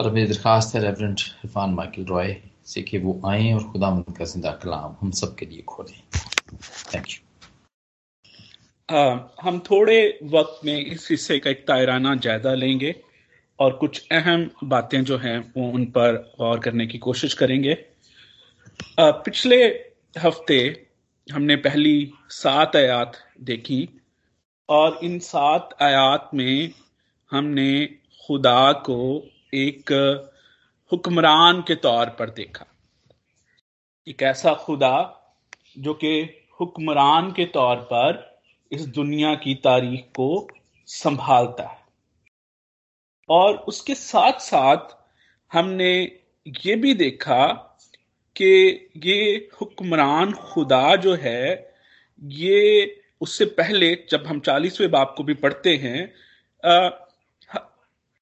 और मेरी दरख्वास्त है रेवरेंट इरफान माइकल रॉय से कि वो आए और खुदा का ज़िंदा कलाम हम सब के लिए खोलें। थैंक यू हम थोड़े वक्त में इस हिस्से का एक तायराना जायजा लेंगे और कुछ अहम बातें जो हैं वो उन पर गौर करने की कोशिश करेंगे। आ, पिछले हफ़्ते हमने पहली सात आयात देखी और इन सात आयात में हमने खुदा को एक हुक्मरान के तौर पर देखा। एक ऐसा खुदा जो कि हुक्मरान के तौर पर इस दुनिया की तारीख को संभालता है। और उसके साथ साथ हमने ये भी देखा कि ये हुक्मरान खुदा जो है ये उससे पहले जब हम चालीसवें बाप को भी पढ़ते हैं आ,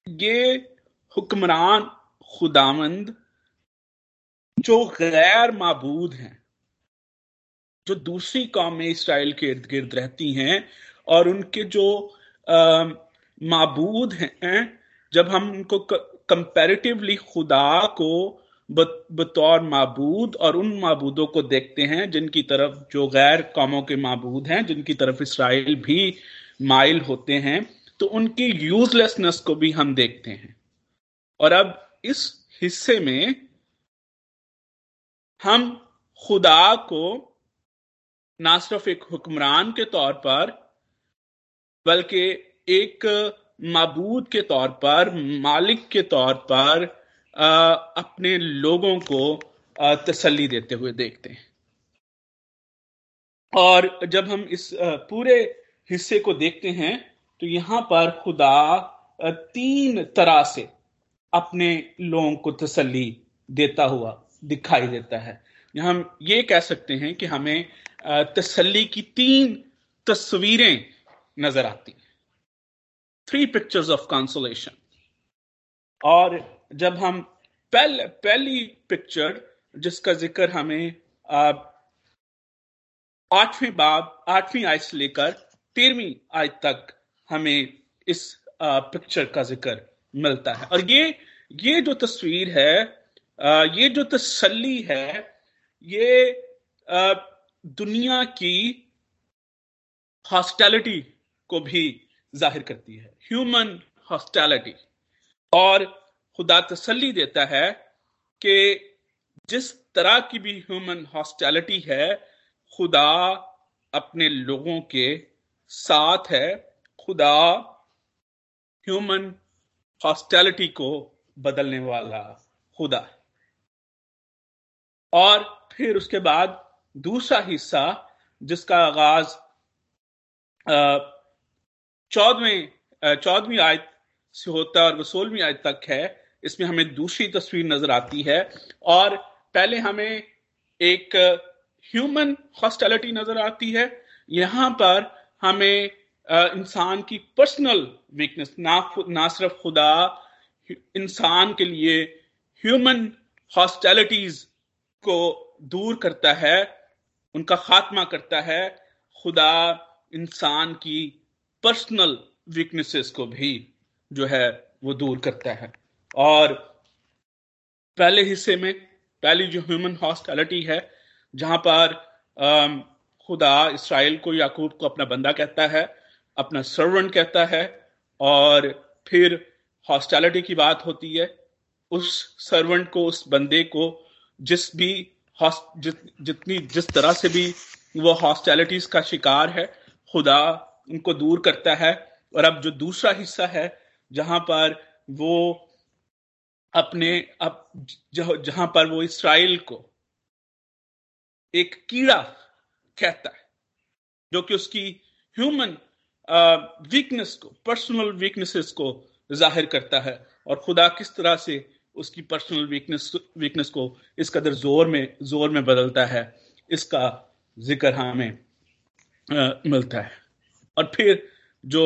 ये हुक्मरान खुदामंद जो गैर मबूद हैं, जो दूसरी कौमें इसराइल के इर्द गिर्द रहती हैं और उनके जो मबूद हैं, जब हम उनको कंपैरेटिवली खुदा को बतौर मबूद और उन मबूदों को देखते हैं, जिनकी तरफ़ जो गैर कौमों के मबूद हैं, जिनकी तरफ़ इसराइल भी माइल होते हैं तो उनकी यूजलेसनेस को भी हम देखते हैं। और अब इस हिस्से में हम खुदा को ना सिर्फ़ एक हुक्मरान के तौर पर, बल्कि एक मबूद के तौर पर, मालिक के तौर पर अपने लोगों को तसल्ली देते हुए देखते हैं। और जब हम इस पूरे हिस्से को देखते हैं तो यहाँ पर खुदा तीन तरह से अपने लोगों को तसली देता हुआ दिखाई देता है। हम ये कह सकते हैं कि हमें तसली की तीन तस्वीरें नज़र आती हैं। थ्री पिक्चर्स ऑफ़ कंसोलेशन और जब हम पहले, पहली पिक्चर जिसका ज़िक्र हमें आठवीं बाब, आठवीं आयत से लेकर तेरहवीं आयत तक हमें इस पिक्चर का ज़िक्र मिलता है। और ये ये जो तस्वीर है ये जो तसल्ली है, ये दुनिया की हॉस्टैलिटी को भी ज़ाहिर करती है। Human hostility. और खुदा तसल्ली देता है कि जिस तरह की भी ह्यूमन हॉस्टैलिटी है, खुदा अपने लोगों के साथ है। खुदा ह्यूमन हॉस्टैलिटी को बदलने वाला खुदा और फिर उसके बाद दूसरा हिस्सा, जिसका आगाज़ चौदहवें चौदहवीं आयत से होता है और वो सोलहवीं आयत तक है, इसमें हमें दूसरी तस्वीर नज़र आती है। और पहले हमें एक ह्यूमन हॉस्टैलिटी नज़र आती है। यहाँ पर हमें इंसान की पर्सनल वीकनेस ना ना सिर्फ़ खुदा, इंसान के लिए ह्यूमन हॉस्टैलिटीज को दूर करता है, उनका खात्मा करता है, खुदा इंसान की पर्सनल वीकनेसेस को भी जो है वो दूर करता है। और पहले हिस्से में, पहली जो ह्यूमन हॉस्टैलिटी है, जहाँ पर खुदा इसराइल को, याकूब को अपना बंदा कहता है अपना सर्वेंट कहता है और फिर हॉस्टैलिटी की बात होती है, उस सर्वेंट को, उस बंदे को जिस भी जितनी, जिस तरह से भी वो हॉस्टैलिटीज का शिकार है, खुदा उनको दूर करता है। और अब जो दूसरा हिस्सा है, जहाँ पर वो अपने, अब जहाँ पर वो इसराइल को एक कीड़ा कहता है, जो कि उसकी ह्यूमन वीकनेस को पर्सनल वीकनेसेस को ज़ाहिर करता है। और खुदा किस तरह से उसकी पर्सनल वीकनेस वीकनेस को इस कदर ज़ोर में ज़ोर में बदलता है इसका ज़िक्र हमें आ, मिलता है। और फिर जो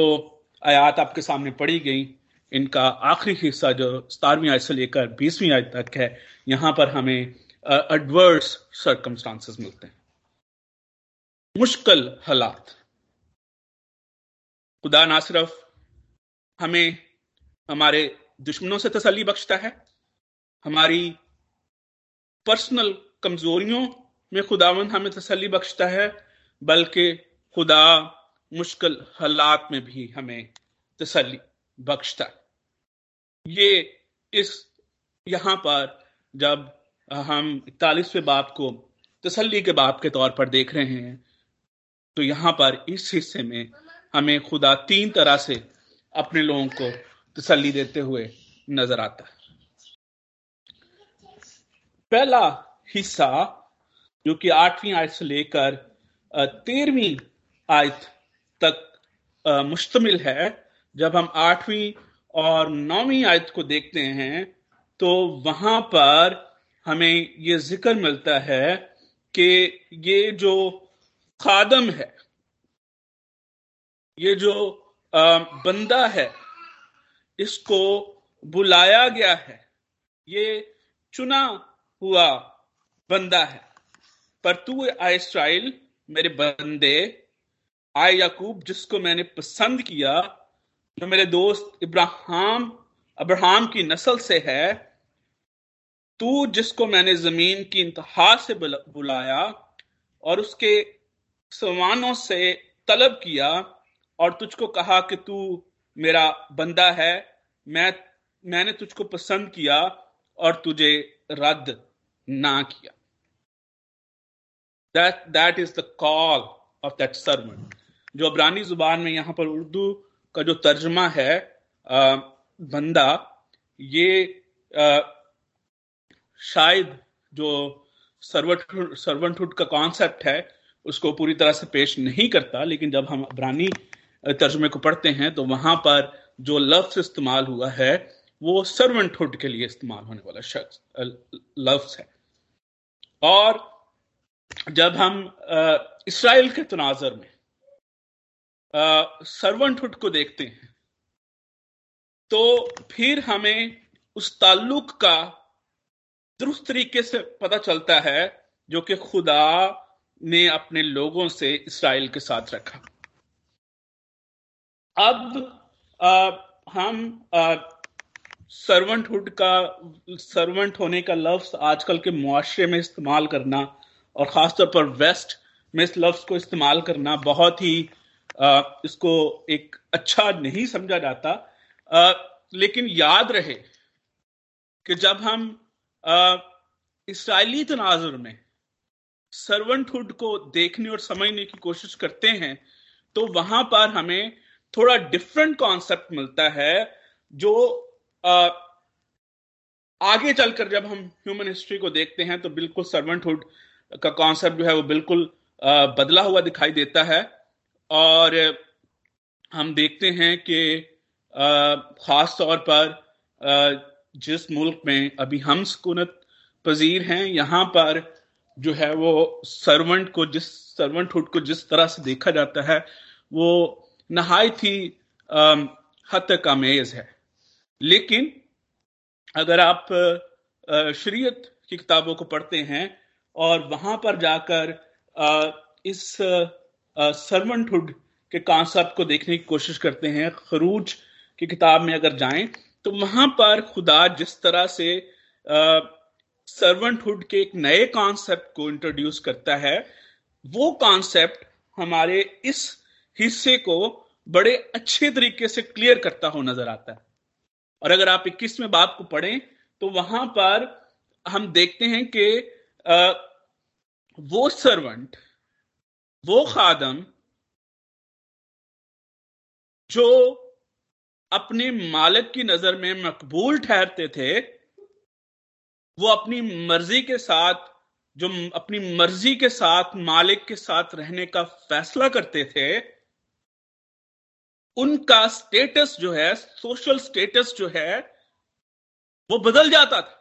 आयात आपके सामने पढ़ी गई इनका आखिरी हिस्सा जो सतारवीं आयत से लेकर बीसवीं आयत तक है यहाँ पर हमें एडवर्स सर्कमस्टांसेस मिलते हैं। मुश्किल हालात। खुदा ना सिर्फ़ हमें हमारे दुश्मनों से तसली बख्शता है, हमारी पर्सनल कमजोरियों में खुदावंद हमें तसली बख्शता है, बल्कि खुदा मुश्किल हालात में भी हमें तसली बख्शता है। ये इस यहाँ पर जब हम इकतालीसवें बाप को तसली के बाप के तौर पर देख रहे हैं तो यहाँ पर इस हिस्से में हमें खुदा तीन तरह से अपने लोगों को तसली देते हुए नज़र आता है। पहला हिस्सा, जो कि आठवीं आयत से लेकर तेरहवीं आयत तक मुश्तमिल है। जब हम आठवीं और नौवीं आयत को देखते हैं तो वहाँ पर हमें ये ज़िक्र मिलता है कि ये जो खादम है ये जो बंदा है, इसको बुलाया गया है। ये चुना हुआ बंदा है। पर तू आए इसराइल, मेरे बंदे आए याकूब, जिसको मैंने पसंद किया, जो मेरे दोस्त इब्राहिम, अब्राहम की नस्ल से है, तू जिसको मैंने ज़मीन की इंतहा से बुलाया और उसके समानों से तलब किया और तुझको कहा कि तू मेरा बंदा है मैं मैंने तुझको पसंद किया और तुझे रद्द ना किया। That that is the call of that servant जो अबरानी ज़ुबान में यहाँ पर उर्दू का जो तर्जमा है आ, बंदा ये आ, शायद जो सर्वंट सर्वंटहुड का कॉन्सेप्ट है उसको पूरी तरह से पेश नहीं करता लेकिन जब हम अबरानी तर्जमे को पढ़ते हैं तो वहाँ पर जो लफ्ज इस्तेमाल हुआ है, वो सर्वेंटहुड के लिए इस्तेमाल होने वाला शख्स लफ्ज है। और जब हम इसराइल के तनाजर में सर्वेंटहुड को देखते हैं तो फिर हमें उस ताल्लुक का दुरुस्त तरीके से पता चलता है, जो कि खुदा ने अपने लोगों से इसराइल के साथ रखा। अब आ, हम सर्वेंटहुड का सर्वेंट होने का लफ्ज आजकल के मुआशरे में इस्तेमाल करना और खासतौर पर वेस्ट में इस लफ्ज को इस्तेमाल करना बहुत ही आ, इसको एक अच्छा नहीं समझा जाता। आ, लेकिन याद रहे कि जब हम इसराइली तनाजुर में सर्वेंटहुड को देखने और समझने की कोशिश करते हैं तो वहाँ पर हमें थोड़ा डिफरेंट कॉन्सेप्ट मिलता है जो आ, आगे चलकर जब हम ह्यूमन हिस्ट्री को देखते हैं तो बिल्कुल सर्वेंटहुड का कॉन्सेप्ट जो है वो बिल्कुल आ, बदला हुआ दिखाई देता है। और हम देखते हैं कि खास तौर पर आ, जिस मुल्क में अभी हम सुकूनत पजीर हैं यहाँ पर जो है वो सर्वेंट को जिस सर्वेंटहुड को जिस तरह से देखा जाता है वो नहायत ही हद तक अमेज है। लेकिन अगर आप शरीयत की किताबों को पढ़ते हैं और वहाँ पर जाकर इस सर्वेंटहुड के कॉन्सेप्ट को देखने की कोशिश करते हैं, खरूज की किताब में अगर जाएँ तो वहाँ पर खुदा जिस तरह से सर्वेंटहुड के एक नए कॉन्सेप्ट को इंट्रोड्यूस करता है, वो कॉन्सेप्ट हमारे इस हिस्से को बड़े अच्छे तरीके से क्लियर करता हुआ नज़र आता है। और अगर आप इक्कीसवें बाप को पढ़ें तो वहाँ पर हम देखते हैं कि वो सर्वेंट वो खादम, जो अपने मालिक की नज़र में मकबूल ठहरते थे, वो अपनी मर्ज़ी के साथ, जो अपनी मर्ज़ी के साथ, मालिक के साथ रहने का फैसला करते थे उनका स्टेटस जो है सोशल स्टेटस जो है, वो बदल जाता था।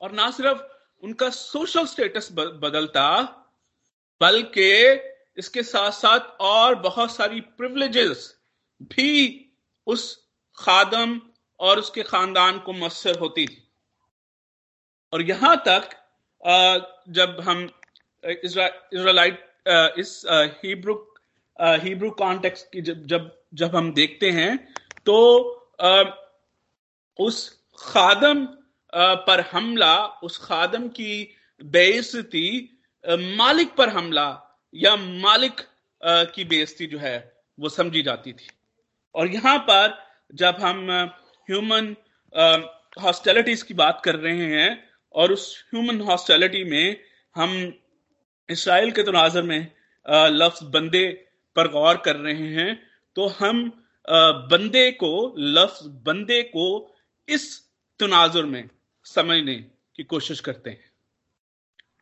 और ना सिर्फ़ उनका सोशल स्टेटस बदलता, बल्कि इसके साथ साथ और बहुत सारी प्रिविलेजेस भी उस खादम और उसके खानदान को मसर होती थी। और यहाँ तक जब हम इसराइलाइट इस हिब्रू हिब्रू कॉन्टेक्स्ट की जब जब जब हम देखते हैं तो उस खादम पर हमला, उस खादम की बेइज्जती मालिक पर हमला या मालिक की बेइज्जती जो है, वो समझी जाती थी। और यहाँ पर जब हम ह्यूमन हॉस्टेलिटीज की बात कर रहे हैं और उस ह्यूमन हॉस्टेलिटी में हम इसराइल के तनाजर में लफ्ज बंदे पर गौर कर रहे हैं तो हम बंदे को लफ्ज बंदे को इस तनाजुर में समझने की कोशिश करते हैं।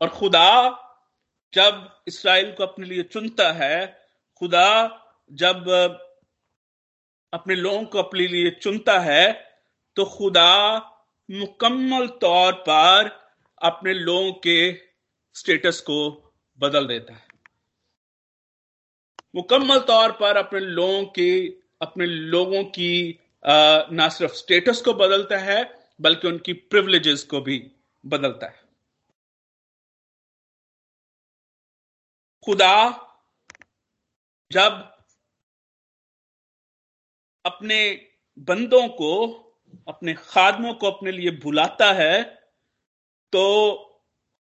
और खुदा जब इसराइल को अपने लिए चुनता है, खुदा जब अपने लोगों को अपने लिए चुनता है तो खुदा मुकम्मल तौर पर अपने लोगों के स्टेटस को बदल देता है। मुकम्मल तौर पर अपने लोगों की, अपने लोगों की ना सिर्फ़ स्टेटस को बदलता है, बल्कि उनकी प्रिविलेजेस को भी बदलता है। खुदा जब अपने बंदों को, अपने खादमों को अपने लिए बुलाता है तो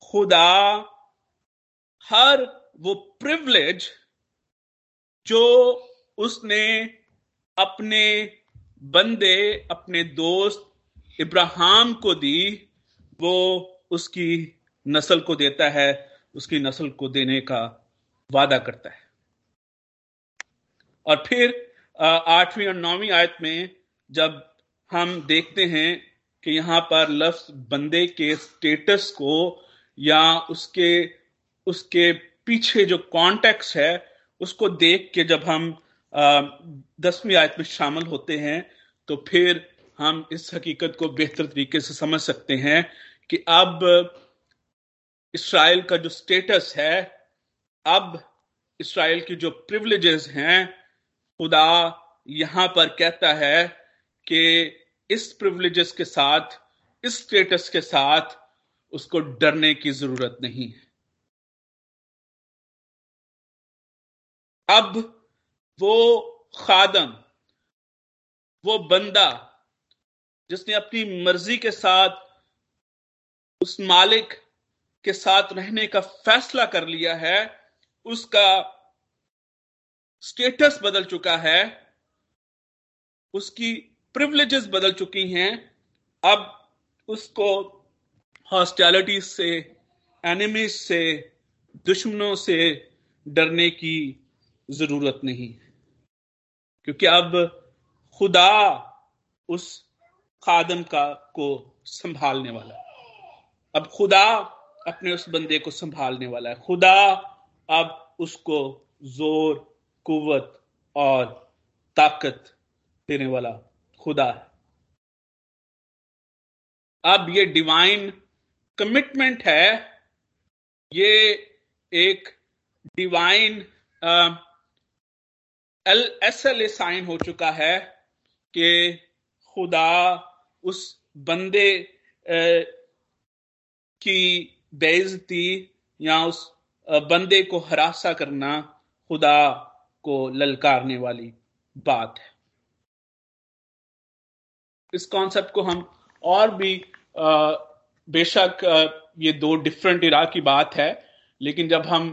खुदा हर वो प्रिविलेज जो उसने अपने बंदे, अपने दोस्त इब्राहिम को दी, वो उसकी नस्ल को देता है, उसकी नस्ल को देने का वादा करता है। और फिर आठवीं और नौवीं आयत में जब हम देखते हैं कि यहाँ पर लफ्ज बंदे के स्टेटस को या उसके उसके पीछे जो कॉन्टेक्स्ट है उसको देख के जब हम दसवीं आयत में शामिल होते हैं तो फिर हम इस हकीकत को बेहतर तरीके से समझ सकते हैं कि अब इसराइल का जो स्टेटस है, अब इसराइल की जो प्रिविलेजेस हैं, खुदा यहाँ पर कहता है कि इस प्रिवलेजेस के साथ, इस स्टेटस के साथ उसको डरने की ज़रूरत नहीं है। अब वो खादम, वो बंदा जिसने अपनी मर्ज़ी के साथ, उस मालिक के साथ रहने का फैसला कर लिया है, उसका स्टेटस बदल चुका है, उसकी प्रिविलेजेस बदल चुकी हैं, अब उसको हॉस्टैलिटी से एनिमीज से, दुश्मनों से डरने की ज़रूरत नहीं। क्योंकि अब खुदा उस खादम का को संभालने वाला अब खुदा अपने उस बंदे को संभालने वाला है। खुदा अब उसको ज़ोर, कुवत और ताकत देने वाला खुदा है। अब ये डिवाइन कमिटमेंट है। ये एक divine L S L A sign हो चुका है कि खुदा उस बंदे ए, की बेइज्जती या उस बंदे को हरासा करना खुदा को ललकारने वाली बात है। इस कॉन्सेप्ट को हम और भी बेशक ये दो डिफरेंट इरा की बात है लेकिन जब हम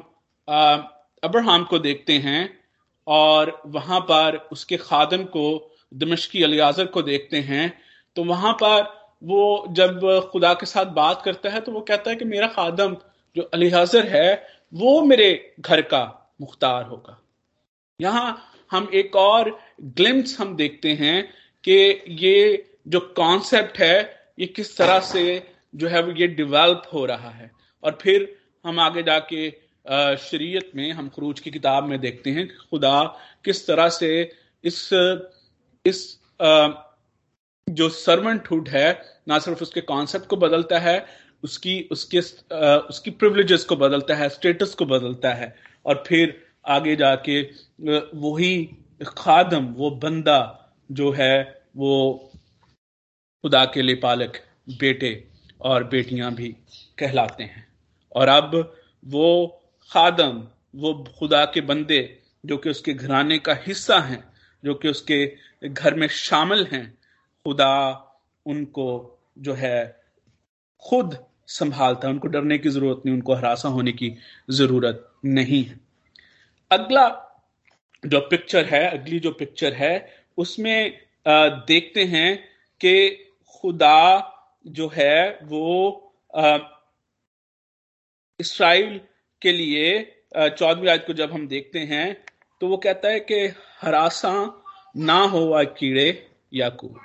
अब्राहम को देखते हैं और वहाँ पर उसके खादम को, दमश्की अलियाजर को देखते हैं तो वहाँ पर वो जब खुदा के साथ बात करता है तो वो कहता है कि मेरा खादम जो अलिहाजर है, वो मेरे घर का मुख्तार होगा। यहाँ हम एक और ग्लिम्स हम देखते हैं कि ये जो कॉन्सेप्ट है, ये किस तरह से जो है ये डेवलप हो रहा है। और फिर हम आगे जाके शरीयत में हम खरूज की किताब में देखते हैं कि खुदा किस तरह से इस इस जो सर्वेंटहुड है, ना सिर्फ़ उसके कॉन्सेप्ट को बदलता है, उसकी, उसके उसकी प्रिविलेजेस को बदलता है स्टेटस को बदलता है, और फिर आगे जाके वही खादम, वो बंदा जो है, वो खुदा के लिए पालक बेटे और बेटियाँ भी कहलाते हैं। और अब वो खादम, वो खुदा के बंदे जो कि उसके घराने का हिस्सा हैं, जो कि उसके घर में शामिल हैं, खुदा उनको जो है खुद संभालता है। उनको डरने की ज़रूरत नहीं, उनको हरासा होने की ज़रूरत नहीं है। अगला जो पिक्चर है, अगली जो पिक्चर है, उसमें देखते हैं कि खुदा जो है वो इसराइल के लिए चौदहवीं आज को जब हम देखते हैं तो वो कहता है कि हरासा ना हो वह कीड़े याकूब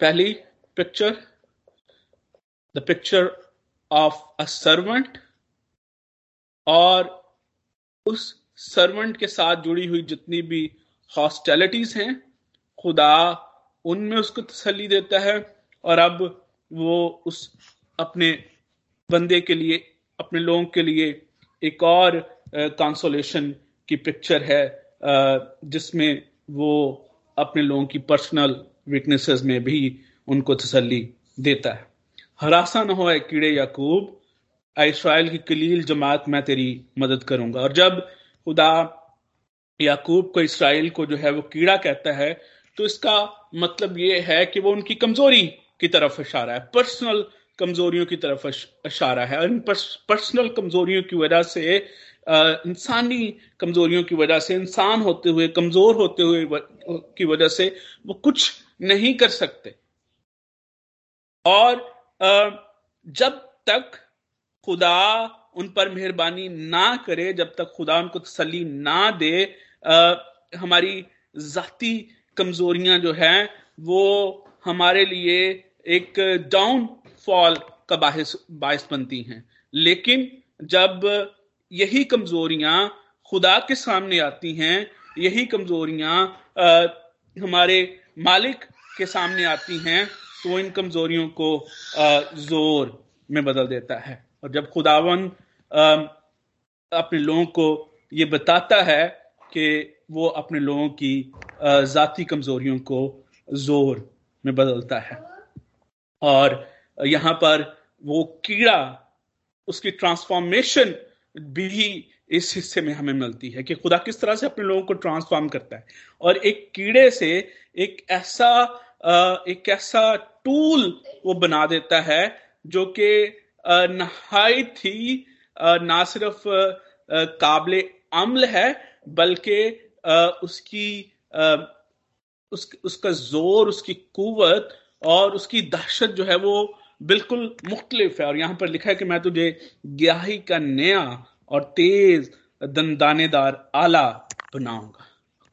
पहली picture the picture of a servant और उस सर्वेंट के साथ जुड़ी हुई जितनी भी हॉस्टेलिटीज हैं, खुदा उनमें उसको तसली देता है और अब वो उस अपने बंदे के लिए अपने लोगों के लिए एक और कंसोलेशन की पिक्चर है जिसमें वो अपने लोगों की पर्सनल वीकनेसेस में भी उनको तसल्ली देता है। हरासा न हो कीड़े याकूब इसराइल की कलील जमात मैं तेरी मदद करूँगा। और जब खुदा याकूब को इसराइल को जो है वो कीड़ा कहता है तो इसका मतलब ये है कि वो उनकी कमज़ोरी की तरफ़ इशारा है। पर्सनल कमजोरियों की तरफ़ इशारा है। और इन पर्सनल कमजोरियों की वजह से इंसानी कमजोरियों की वजह से, इंसान होते हुए, कमज़ोर होते हुए की वजह से वो कुछ नहीं कर सकते। और जब तक खुदा उन पर मेहरबानी ना करे, जब तक खुदा उनको तसली ना दे हमारी जाती कमजोरियाँ जो है, वो हमारे लिए एक डाउन फॉल का बाहिस बायस बनती हैं। लेकिन जब यही कमजोरियाँ खुदा के सामने आती हैं, यही कमजोरियाँ हमारे मालिक के सामने आती हैं तो इन कमजोरियों को ज़ोर में बदल देता है। और जब खुदावन अपने लोगों को ये बताता है कि वो अपने लोगों की जाति कमजोरियों को ज़ोर में बदलता है। और यहाँ पर वो कीड़ा उसकी ट्रांसफॉर्मेशन भी इस हिस्से में हमें मिलती है कि खुदा किस तरह से अपने लोगों को ट्रांसफॉर्म करता है। और एक कीड़े से एक ऐसा एक ऐसा टूल वो बना देता है जो कि नहायत ही ना सिर्फ़ काबिल अमल है बल्कि उसकी उस, उसका ज़ोर उसकी कुवत और उसकी दहशत जो है वो बिल्कुल मुख्तलिफ़ है। और यहाँ पर लिखा है कि मैं तुझे ग्याही का नया और तेज दंदानेदार आला बनाऊँगा।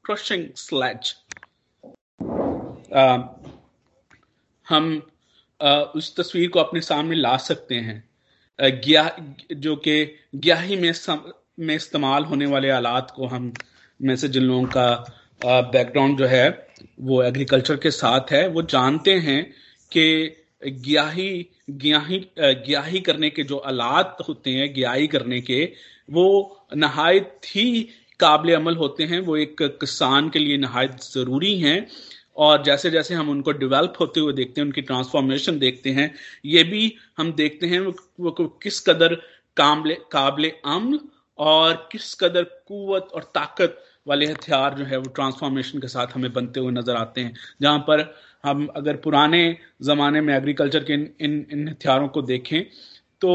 क्रशिंग स्लैच हम आ, उस तस्वीर को अपने सामने ला सकते हैं। ग्या जो कि ग्याही में सम, में इस्तेमाल होने वाले आलात को हम में से जिन लोगों का बैकग्राउंड जो है वो एग्रीकल्चर के साथ है। वो जानते हैं कि ग्याही ग्याही ग्याही करने के जो आलात होते हैं ग्याही करने के वो नहायत ही काबिल अमल होते हैं। वो एक किसान के लिए नहायत ज़रूरी हैं और जैसे जैसे हम उनको डेवलप होते हुए देखते हैं उनकी ट्रांसफॉर्मेशन देखते हैं ये भी हम देखते हैं वो, किस कदर कामले काबिल अम्ल और किस कदर कुत और ताकत वाले हथियार जो है वो ट्रांसफॉर्मेशन के साथ हमें बनते हुए नज़र आते हैं। जहाँ पर हम अगर पुराने जमाने में एग्रीकल्चर के इन इन, इन हथियारों को देखें तो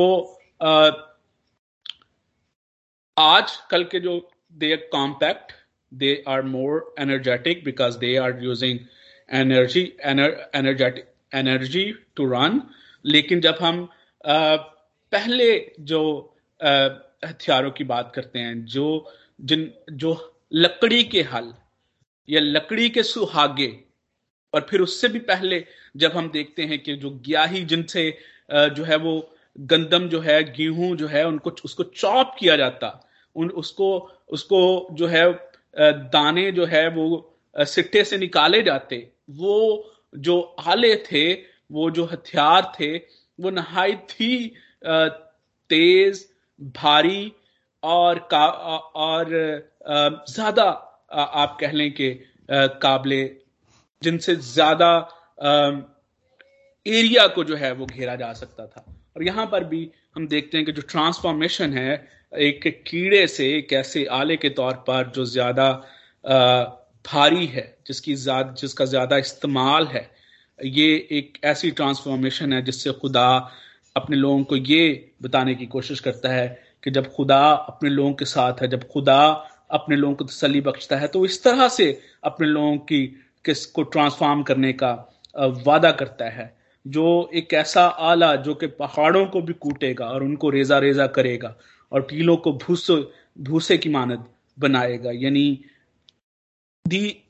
आ, आज कल के जो they compact they are more energetic because they are using energy energetic energy to run लेकिन जब हम आ, पहले जो हथियारों की बात करते हैं जो जिन जो लकड़ी के हल, या लकड़ी के सुहागे। और फिर उससे भी पहले जब हम देखते हैं कि जो ग्याही जिनसे जो है वो गंदम जो है, गेहूँ जो है, उनको, उसको चॉप किया जाता, उन, उसको उसको जो है दाने जो है वो सिट्टे से निकाले जाते। वो जो आले थे, वो जो हथियार थे, वो नहायत ही तेज, भारी और का, और ज़्यादा आप कह लें कि काबले, जिनसे ज़्यादा एरिया को जो है वो घेरा जा सकता था। और यहाँ पर भी हम देखते हैं कि जो ट्रांसफॉर्मेशन है, एक कीड़े से एक ऐसे आले के तौर पर जो ज़्यादा भारी है, जिसकी ज़्यादा, जिसका ज़्यादा इस्तेमाल है, ये एक ऐसी ट्रांसफॉर्मेशन है जिससे खुदा अपने लोगों को ये बताने की कोशिश करता है कि जब खुदा अपने लोगों के साथ है जब खुदा अपने लोगों को तसली बख्शता है तो इस तरह से अपने लोगों की किस को ट्रांसफॉर्म करने का वादा करता है जो एक ऐसा आला जो कि पहाड़ों को भी कूटेगा और उनको रेजा रेजा करेगा और टीलों को भूसे भूसे की मानद बनाएगा। यानी दी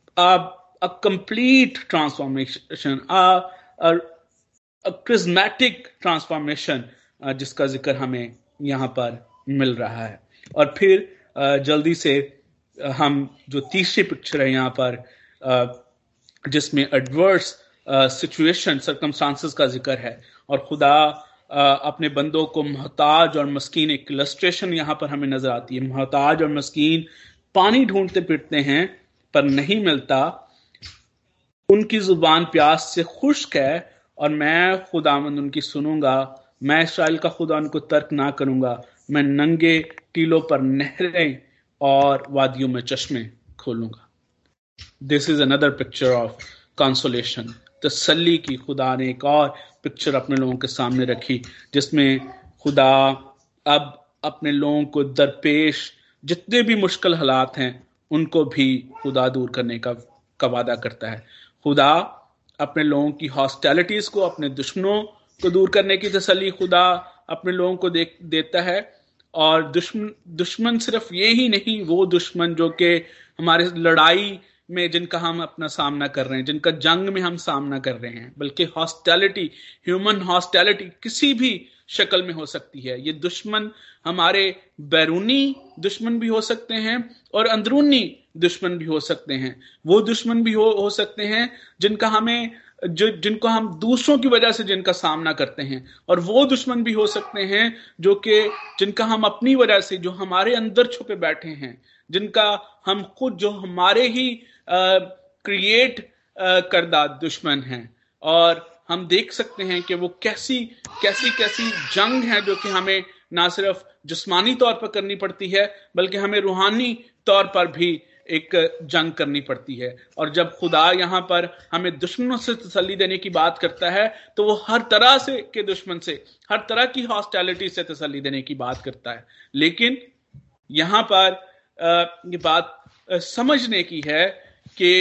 complete transformation, a, a, a जिसका ज़िक्र हमें यहाँ पर मिल रहा है। और फिर जल्दी से हम जो तीसरी पिक्चर है यहाँ पर जिसमें एडवर्स सिचुएशन सरकमस्टांसेस का ज़िक्र है। और खुदा अपने बंदों को मोहताज और मस्कीन एक इलस्ट्रेशन यहाँ पर हमें नज़र आती है। मोहताज और मस्कीन पानी ढूंढते फिरते हैं, पर नहीं मिलता। उनकी ज़ुबान प्यास से खुश्क है और मैं खुदामंद उनकी सुनूँगा। मैं इसराइल का खुदा उनको तर्क ना करूँगा। मैं नंगे टीलों पर नहरें और वादियों में चश्मे खोलूँगा। This is another picture of consolation तसली की खुदा ने एक और पिक्चर अपने लोगों के सामने रखी जिसमें खुदा अब अपने लोगों को दरपेश जितने भी मुश्किल हालात हैं उनको भी खुदा दूर करने का का वादा करता है। खुदा अपने लोगों की हॉस्टैलिटीज को अपने दुश्मनों को दूर करने की तसली खुदा अपने लोगों को दे, देता है। और दुश्मन दुश्मन सिर्फ़ ये ही नहीं, वो दुश्मन जो कि हमारे लड़ाई में जिनका हम अपना सामना कर रहे हैं, जिनका जंग में हम सामना कर रहे हैं, बल्कि हॉस्टैलिटी ह्यूमन हॉस्टैलिटी किसी भी शक्ल में हो सकती है। ये दुश्मन हमारे बैरूनी दुश्मन भी हो सकते हैं और अंदरूनी दुश्मन भी हो सकते हैं। वो दुश्मन भी हो हो सकते हैं जिनका हमें जो, जिनको हम दूसरों की वजह से जिनका सामना करते हैं, और वो दुश्मन भी हो सकते हैं, जो कि जिनका हम अपनी वजह से, जो हमारे अंदर छुपे बैठे हैं, जिनका हम खुद, जो हमारे ही क्रिएट करदा दुश्मन हैं। और हम देख सकते हैं कि वो कैसी कैसी कैसी जंग है, जो कि हमें ना सिर्फ़ जिस्मानी तौर पर करनी पड़ती है, बल्कि हमें रूहानी तौर पर भी एक जंग करनी पड़ती है। और जब खुदा यहाँ पर हमें दुश्मनों से तसली देने की बात करता है तो वो हर तरह से के दुश्मन से, हर तरह की हॉस्टैलिटी से तसली देने की बात करता है। लेकिन यहाँ पर ये बात समझने की है कि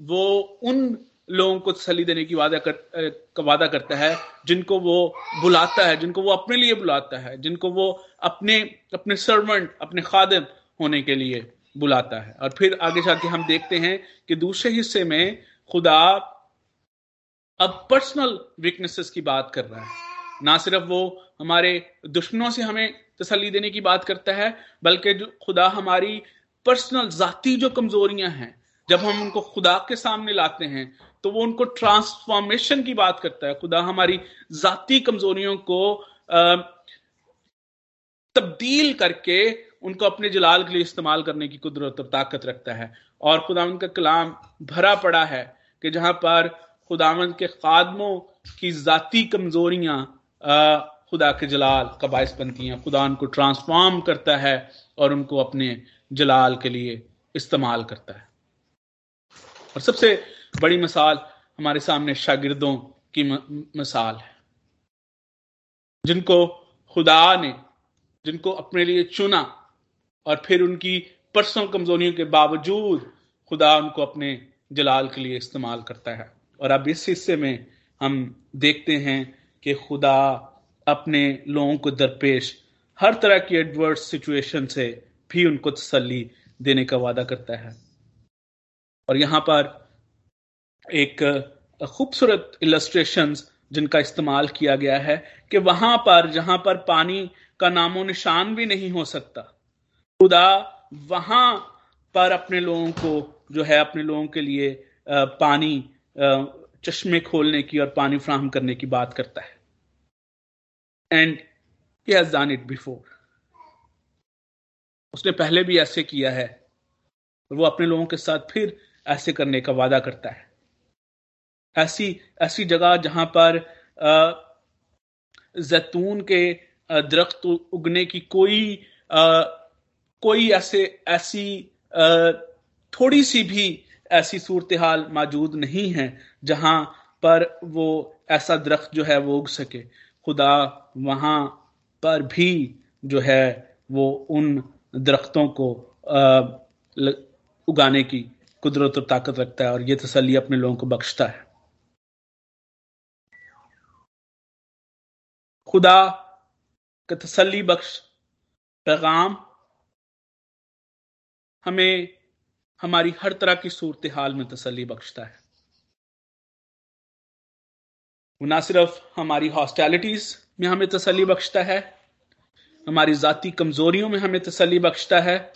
वो उन लोगों को तसली देने की वादा कर वादा करता है, जिनको वो बुलाता है, जिनको वो अपने लिए बुलाता है, जिनको वो अपने अपने सर्वेंट अपने खादिम होने के लिए। बुलाता है। और फिर आगे जाके हम देखते हैं कि दूसरे हिस्से में खुदा अब पर्सनल वीकनेसेस की बात कर रहा है। ना सिर्फ़ वो हमारे दुश्मनों से हमें तसली देने की बात करता है, बल्कि जो खुदा हमारी पर्सनल जाती जो कमजोरियाँ हैं, जब हम उनको खुदा के सामने लाते हैं तो वो उनको ट्रांसफॉर्मेशन की बात करता है। खुदा हमारी जाती कमजोरियों को तब्दील करके उनको अपने जलाल के लिए इस्तेमाल करने की कुदरत और ताकत रखता है। और खुदावन का कलाम भरा पड़ा है कि जहाँ पर खुदावन के खादमों की जाती कमजोरियाँ खुदा के जलाल का बायस बनती हैं। खुदा उनको ट्रांसफॉर्म करता है और उनको अपने जलाल के लिए इस्तेमाल करता है। और सबसे बड़ी मिसाल हमारे सामने शागिर्दों की मिसाल है। जिनको खुदा ने, जिनको अपने लिए चुना और फिर उनकी पर्सनल कमजोरियों के बावजूद खुदा उनको अपने जलाल के लिए इस्तेमाल करता है। और अब इस हिस्से में हम देखते हैं कि खुदा अपने लोगों को दरपेश हर तरह की एडवर्स सिचुएशन से भी उनको तसली देने का वादा करता है। और यहाँ पर एक खूबसूरत इलस्ट्रेशन जिनका इस्तेमाल किया गया है कि वहाँ पर, जहाँ पर पानी का नामो निशान भी नहीं हो सकता खुदा वहाँ पर अपने लोगों को जो है अपने लोगों के लिए पानी चश्मे खोलने की और पानी फ्राहम करने की बात करता है। एंड डन इट बिफोर उसने पहले भी ऐसे किया है। और वो अपने लोगों के साथ फिर ऐसे करने का वादा करता है। ऐसी ऐसी जगह जहाँ पर जैतून के दरख्त उगने की कोई आ, कोई ऐसे, ऐसी थोड़ी सी भी ऐसी सूरत हाल मौजूद नहीं है जहाँ पर वो ऐसा दरख्त जो है वो उग सके। खुदा वहाँ पर भी जो है वो उन दरख्तों को उगाने की कुदरत और ताकत रखता है और ये तसली अपने लोगों को बख्शता है। खुदा का तसली बख्श, पैगाम हमें हमारी हर तरह की सूरत हाल में तसली बख्शता है। वो ना सिर्फ़ हमारी हॉस्टैलिटीज में हमें तसली बख्शता है, हमारी जाति कमजोरियों में हमें तसली बख्शता है,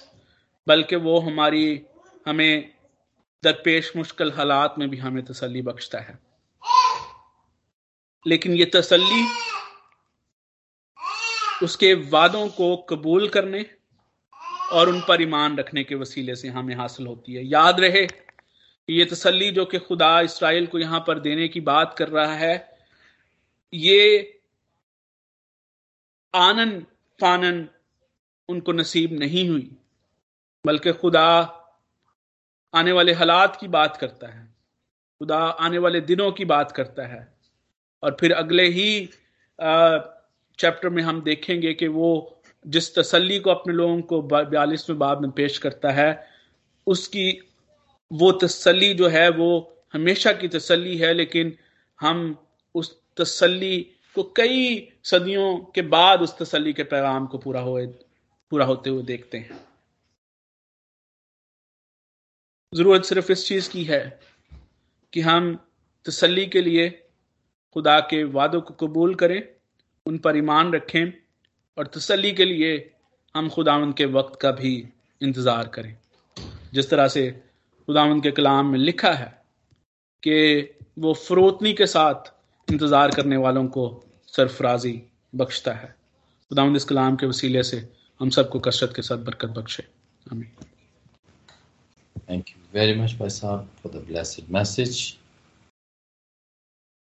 बल्कि वो हमारी, हमें दरपेश मुश्किल हालात में भी हमें तसली बख्शता है। लेकिन ये तसली उसके वादों को कबूल करने और उन पर ईमान रखने के वसीले से हमें हासिल होती है। याद रहे ये तसली जो कि खुदा इसराइल को यहाँ पर देने की बात कर रहा है, ये आनन फानन उनको नसीब नहीं हुई, बल्कि खुदा आने वाले हालात की बात करता है, खुदा आने वाले दिनों की बात करता है। और फिर अगले ही चैप्टर में हम देखेंगे कि वो जिस तसल्ली को अपने लोगों को बयालीसवें बाब में पेश करता है, उसकी वो तसल्ली जो है, वो हमेशा की तसल्ली है, लेकिन हम उस तसल्ली को कई सदियों के बाद उस तसल्ली के पैगाम को पूरा हो पूरा होते हुए देखते हैं। ज़रूरत सिर्फ़ इस चीज़ की है कि हम तसल्ली के लिए खुदा के वादों को कबूल करें, उन पर ईमान रखें और तसली के लिए हम खुदावंद के वक्त का भी इंतज़ार करें। जिस तरह से खुदावंद के कलाम में लिखा है कि वो फरोतनी के साथ इंतज़ार करने वालों को सरफराजी बख्शता है। खुदावंद इस कलाम के वसीले से हम सबको कसरत के साथ बरकत बख्शे। Thank you very much, Bhai Saab, for the blessed message.